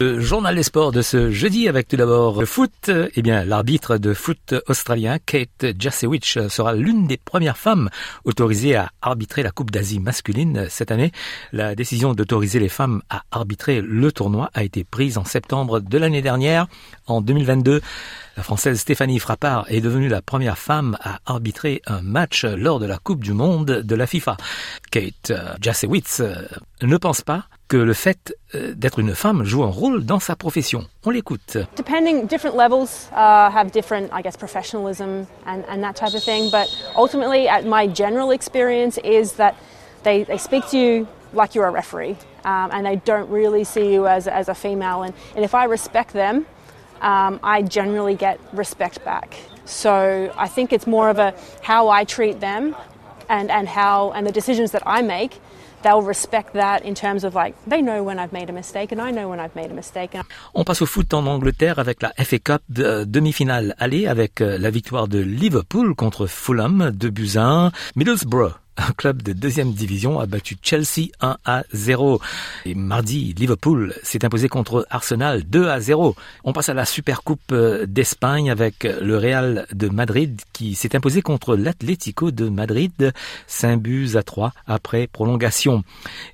Le journal des sports de ce jeudi avec tout d'abord le foot. Eh bien, l'arbitre de foot australien Kate Jasewicz sera l'une des premières femmes autorisées à arbitrer la Coupe d'Asie masculine cette année. La décision d'autoriser les femmes à arbitrer le tournoi a été prise en septembre de l'année dernière. En 2022, la Française Stéphanie Frappard est devenue la première femme à arbitrer un match lors de la Coupe du Monde de la FIFA. Kate euh, Jasewicz euh, ne pense pas que le fait euh, d'être une femme joue un rôle dans sa profession. On l'écoute. Depending, different levels uh, have different, I guess, professionalism and, that type of thing. But ultimately, at my general experience is that they, speak to you like you're a referee, um, and they don't really see you as, as a female. And if I respect them, um, I generally get respect back. So I think it's more of a how I treat them and, how and the decisions that I make they'll respect that in terms of like they know when I've made a mistake and I know when I've made a mistake. On passe au foot en Angleterre avec la FA Cup de demi-finale aller avec euh, la victoire de Liverpool contre Fulham de buts à 1. Middlesbrough un club de deuxième division a battu Chelsea 1 à 0. Et mardi, Liverpool s'est imposé contre Arsenal 2 à 0. On passe à la Super Coupe euh, d'Espagne avec le Real de Madrid qui s'est imposé contre l'Atlético de Madrid 5 buts à 3 après prolongation.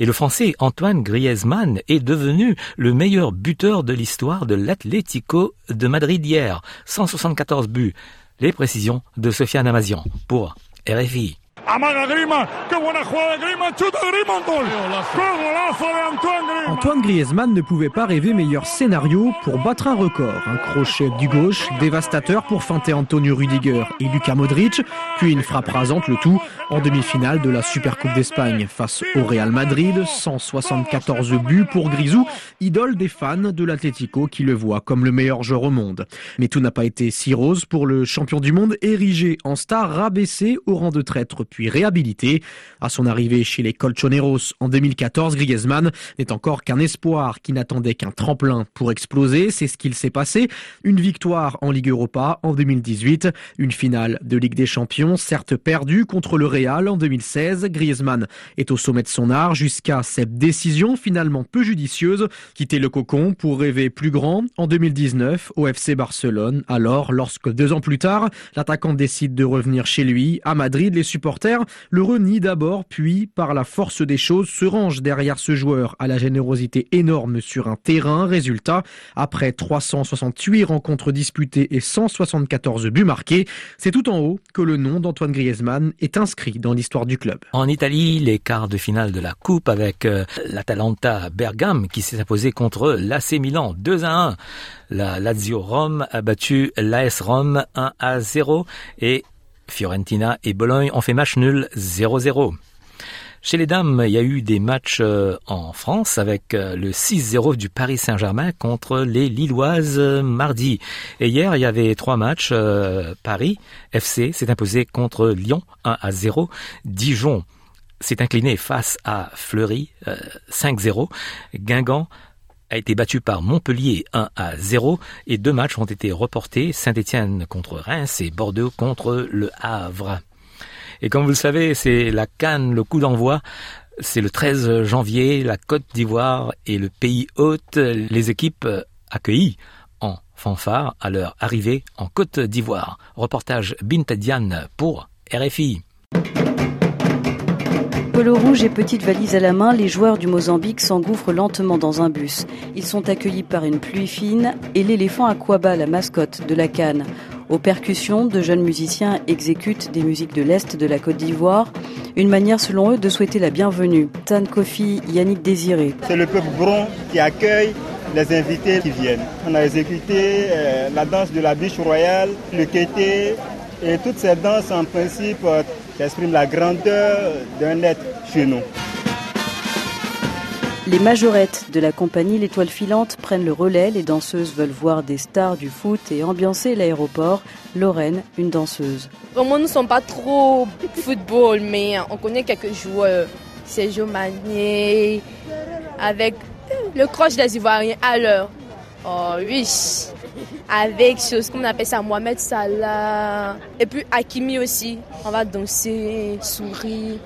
Et le français Antoine Griezmann est devenu le meilleur buteur de l'histoire de l'Atlético de Madrid hier. 174 buts. Les précisions de Sofiane Amazian pour RFI. Amaga Griezmann, qué buena jugada de Griezmann, chuta Griezmann, gol. Qué golazo de Antoine Griezmann. Antoine Griezmann ne pouvait pas rêver meilleur scénario pour battre un record. Un crochet du gauche dévastateur pour feinter Antonio Rudiger et Luka Modric, puis une frappe rasante le tout en demi-finale de la Supercoupe d'Espagne face au Real Madrid. 174 buts pour Grisou, idole des fans de l'Atlético qui le voit comme le meilleur joueur au monde. Mais tout n'a pas été si rose pour le champion du monde érigé en star rabaissé au rang de traître puis réhabilité. À son arrivée chez les Colchoneros en 2014, Griezmann n'est encore qu'un espoir qui n'attendait qu'un tremplin pour exploser. C'est ce qu'il s'est passé. Une victoire en Ligue Europa en 2018, une finale de Ligue des Champions, certes perdue contre le Real en 2016. Griezmann est au sommet de son art jusqu'à cette décision finalement peu judicieuse, quitter le cocon pour rêver plus grand en 2019 au FC Barcelone. Alors, lorsque deux ans plus tard, l'attaquant décide de revenir chez lui à Madrid, les supporters le renie d'abord, puis par la force des choses se range derrière ce joueur à la générosité énorme sur un terrain. Résultat, après 368 rencontres disputées et 174 buts marqués, c'est tout en haut que le nom d'Antoine Griezmann est inscrit dans l'histoire du club. En Italie, les quarts de finale de la Coupe avec euh, l'Atalanta Bergame qui s'est imposé contre l'AC Milan 2 à 1. La Lazio Rome a battu l'AS Rome 1 à 0 et Fiorentina et Bologne ont fait match nul 0-0. Chez les dames, il y a eu des matchs euh, en France avec euh, le 6-0 du Paris Saint-Germain contre les Lilloises euh, mardi. Et hier, il y avait trois matchs. Paris FC s'est imposé contre Lyon 1 à 0. Dijon s'est incliné face à Fleury 5-0. Guingamp a été battu par Montpellier 1 à 0 et deux matchs ont été reportés, Saint-Étienne contre Reims et Bordeaux contre le Havre. Et comme vous le savez, c'est la Cannes, le coup d'envoi. C'est le 13 janvier, la Côte d'Ivoire et le pays hôte, les équipes accueillies en fanfare à leur arrivée en Côte d'Ivoire. Reportage Bintadian pour RFI. Polo rouge et petite valise à la main, les joueurs du Mozambique s'engouffrent lentement dans un bus. Ils sont accueillis par une pluie fine et l'éléphant Aquaba, la mascotte de la Cannes. Aux percussions, de jeunes musiciens exécutent des musiques de l'Est de la Côte d'Ivoire, une manière selon eux de souhaiter la bienvenue. Tan Kofi, Yannick Désiré. C'est le peuple bron qui accueille les invités qui viennent. On a exécuté euh, la danse de la biche royale, le kété, et toutes ces danses en principe qui exprime la grandeur d'un être chez nous. Les majorettes de la compagnie L'Étoile filante prennent le relais. Les danseuses veulent voir des stars du foot et ambiancer l'aéroport. Lorraine, une danseuse. Vraiment, nous ne sommes pas trop football, mais on connaît quelques joueurs. Sergio Mané, avec le croche des Ivoiriens à l'heure. Oh oui, avec chose qu'on appelle ça Mohamed Salah. Et puis Hakimi aussi. On va danser, sourire.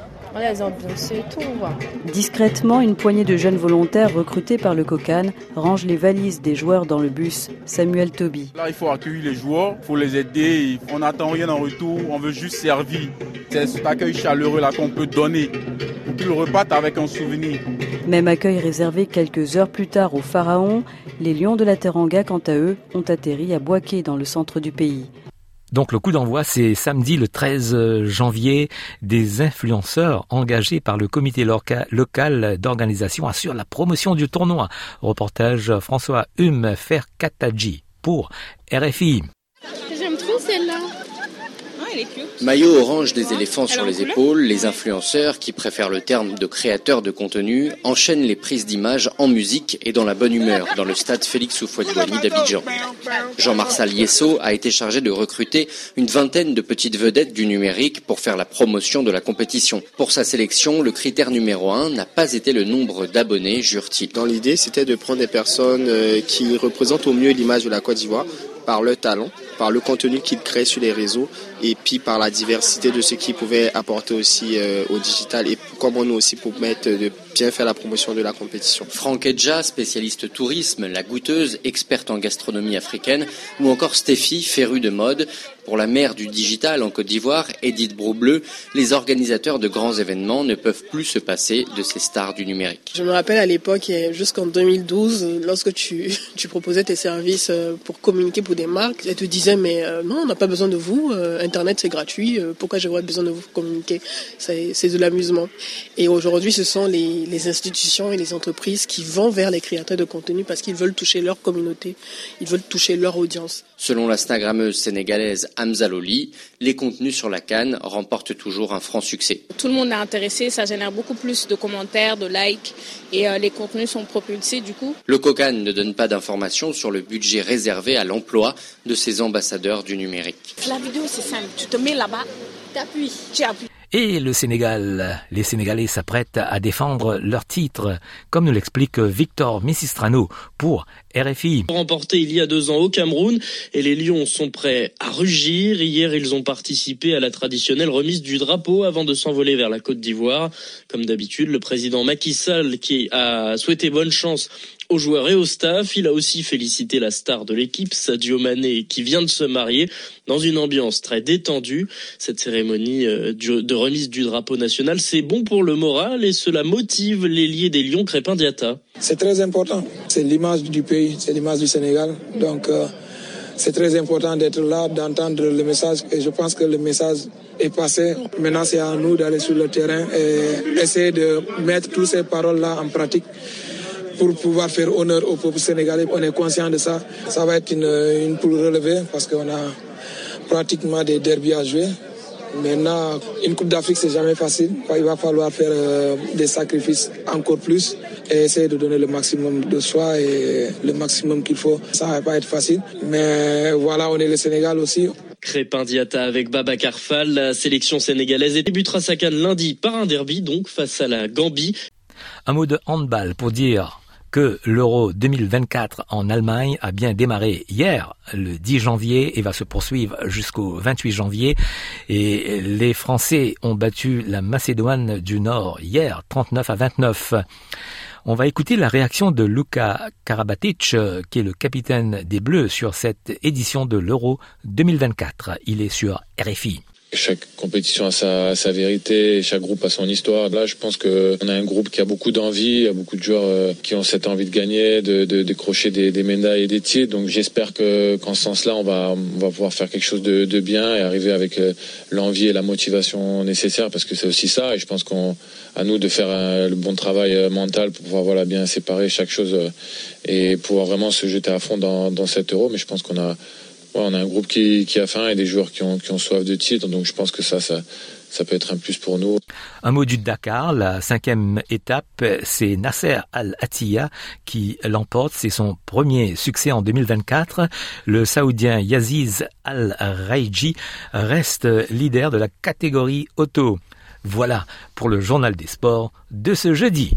Discrètement, une poignée de jeunes volontaires recrutés par le COCAN range les valises des joueurs dans le bus. Samuel Toby. Là, il faut accueillir les joueurs, il faut les aider. On n'attend rien en retour, on veut juste servir. C'est cet accueil chaleureux là qu'on peut donner pour qu'ils repartent avec un souvenir. Même accueil réservé quelques heures plus tard au Pharaon. Les Lions de la Teranga, quant à eux, ont atterri à Boaké dans le centre du pays. Donc le coup d'envoi, c'est samedi le 13 janvier. Des influenceurs engagés par le comité local d'organisation assurent la promotion du tournoi. Reportage François Hume Ferkataji pour RFI. J'aime trop celle-là. Maillot orange des éléphants sur les épaules, les influenceurs, qui préfèrent le terme de créateurs de contenu, enchaînent les prises d'images en musique et dans la bonne humeur dans le stade Félix Houphouët-Boigny d'Abidjan. Jean-Marcel Yesso a été chargé de recruter une vingtaine de petites vedettes du numérique pour faire la promotion de la compétition. Pour sa sélection, le critère numéro un n'a pas été le nombre d'abonnés, jure-t-il. Dans l'idée, c'était de prendre des personnes euh, qui représentent au mieux l'image de la Côte d'Ivoire par leur talent, par le contenu qu'ils créent sur les réseaux et puis par la diversité de ce qu'ils pouvaient apporter aussi euh, au digital et comment nous aussi pour mettre de bien faire la promotion de la compétition. Franck Edja, spécialiste tourisme, la goûteuse, experte en gastronomie africaine, ou encore Stéphie, férue de mode, pour la mère du digital en Côte d'Ivoire, Edith Broubleu, les organisateurs de grands événements ne peuvent plus se passer de ces stars du numérique. Je me rappelle à l'époque, jusqu'en 2012, lorsque tu, tu, proposais tes services euh, pour communiquer pour des marques, elles te disaient mais euh, non, on n'a pas besoin de vous, euh, Internet c'est gratuit, pourquoi j'aurais besoin de vous communiquer C'est de l'amusement. Et aujourd'hui, ce sont les, les institutions et les entreprises qui vont vers les créateurs de contenu parce qu'ils veulent toucher leur communauté, ils veulent toucher leur audience. Selon l'instagrammeuse sénégalaise Hamza Loli, les contenus sur la canne remportent toujours un franc succès. Tout le monde est intéressé, ça génère beaucoup plus de commentaires, de likes et euh, les contenus sont propulsés du coup. Le COCAN ne donne pas d'informations sur le budget réservé à l'emploi de ses ambassadeurs du numérique. La vidéo c'est simple, tu te mets là-bas, tu appuies, tu appuies. Et le Sénégal, les Sénégalais s'apprêtent à défendre leur titre, comme nous l'explique Victor Missistrano pour RFI. Remporté il y a deux ans au Cameroun et les Lions sont prêts à rugir. Hier, ils ont participé à la traditionnelle remise du drapeau avant de s'envoler vers la Côte d'Ivoire. Comme d'habitude, le président Macky Sall qui a souhaité bonne chance aux joueurs et au staff. Il a aussi félicité la star de l'équipe, Sadio Mané, qui vient de se marier dans une ambiance très détendue. Cette cérémonie euh, de remise du drapeau national, c'est bon pour le moral et cela motive l'ailier des Lions Crépin Diata. C'est très important. C'est l'image du pays, c'est l'image du Sénégal. Donc, euh, c'est très important d'être là, d'entendre le message. Et je pense que le message est passé. Maintenant, c'est à nous d'aller sur le terrain et essayer de mettre toutes ces paroles-là en pratique pour pouvoir faire honneur au peuple sénégalais. On est conscient de ça. Ça va être une, une poule relevée parce qu'on a pratiquement des derbies à jouer. Maintenant, une Coupe d'Afrique, c'est jamais facile. Il va falloir faire euh, des sacrifices encore plus et essayer de donner le maximum de soi et le maximum qu'il faut. Ça va pas être facile. Mais voilà, on est le Sénégal aussi. Crépin Diata avec Baba Carfal, la sélection sénégalaise débutera sa canne lundi par un derby, donc face à la Gambie. Un mot de handball pour dire que l'Euro 2024 en Allemagne a bien démarré hier, le 10 janvier, et va se poursuivre jusqu'au 28 janvier. Et les Français ont battu la Macédoine du Nord hier, 39 à 29. On va écouter la réaction de Luka Karabatic, qui est le capitaine des Bleus sur cette édition de l'Euro 2024. Il est sur RFI chaque compétition a sa, sa, vérité, chaque groupe a son histoire. Là, je pense qu'on a un groupe qui a beaucoup d'envie, il y a beaucoup de joueurs euh, qui ont cette envie de gagner, de, de décrocher des, des, médailles et des titres. Donc j'espère que qu'en ce sens-là, on va, on va pouvoir faire quelque chose de, de bien et arriver avec euh, l'envie et la motivation nécessaire parce que c'est aussi ça. Et je pense qu'on à nous de faire le bon travail euh, mental pour pouvoir voilà bien séparer chaque chose et pouvoir vraiment se jeter à fond dans, dans cet euro. Mais je pense qu'on a on a un groupe qui, a faim et des joueurs qui ont, soif de titre. Donc je pense que ça, ça, ça peut être un plus pour nous. Un mot du Dakar, la cinquième étape, c'est Nasser Al-Attiyah qui l'emporte. C'est son premier succès en 2024. Le Saoudien Yaziz Al-Raiji reste leader de la catégorie auto. Voilà pour le journal des sports de ce jeudi.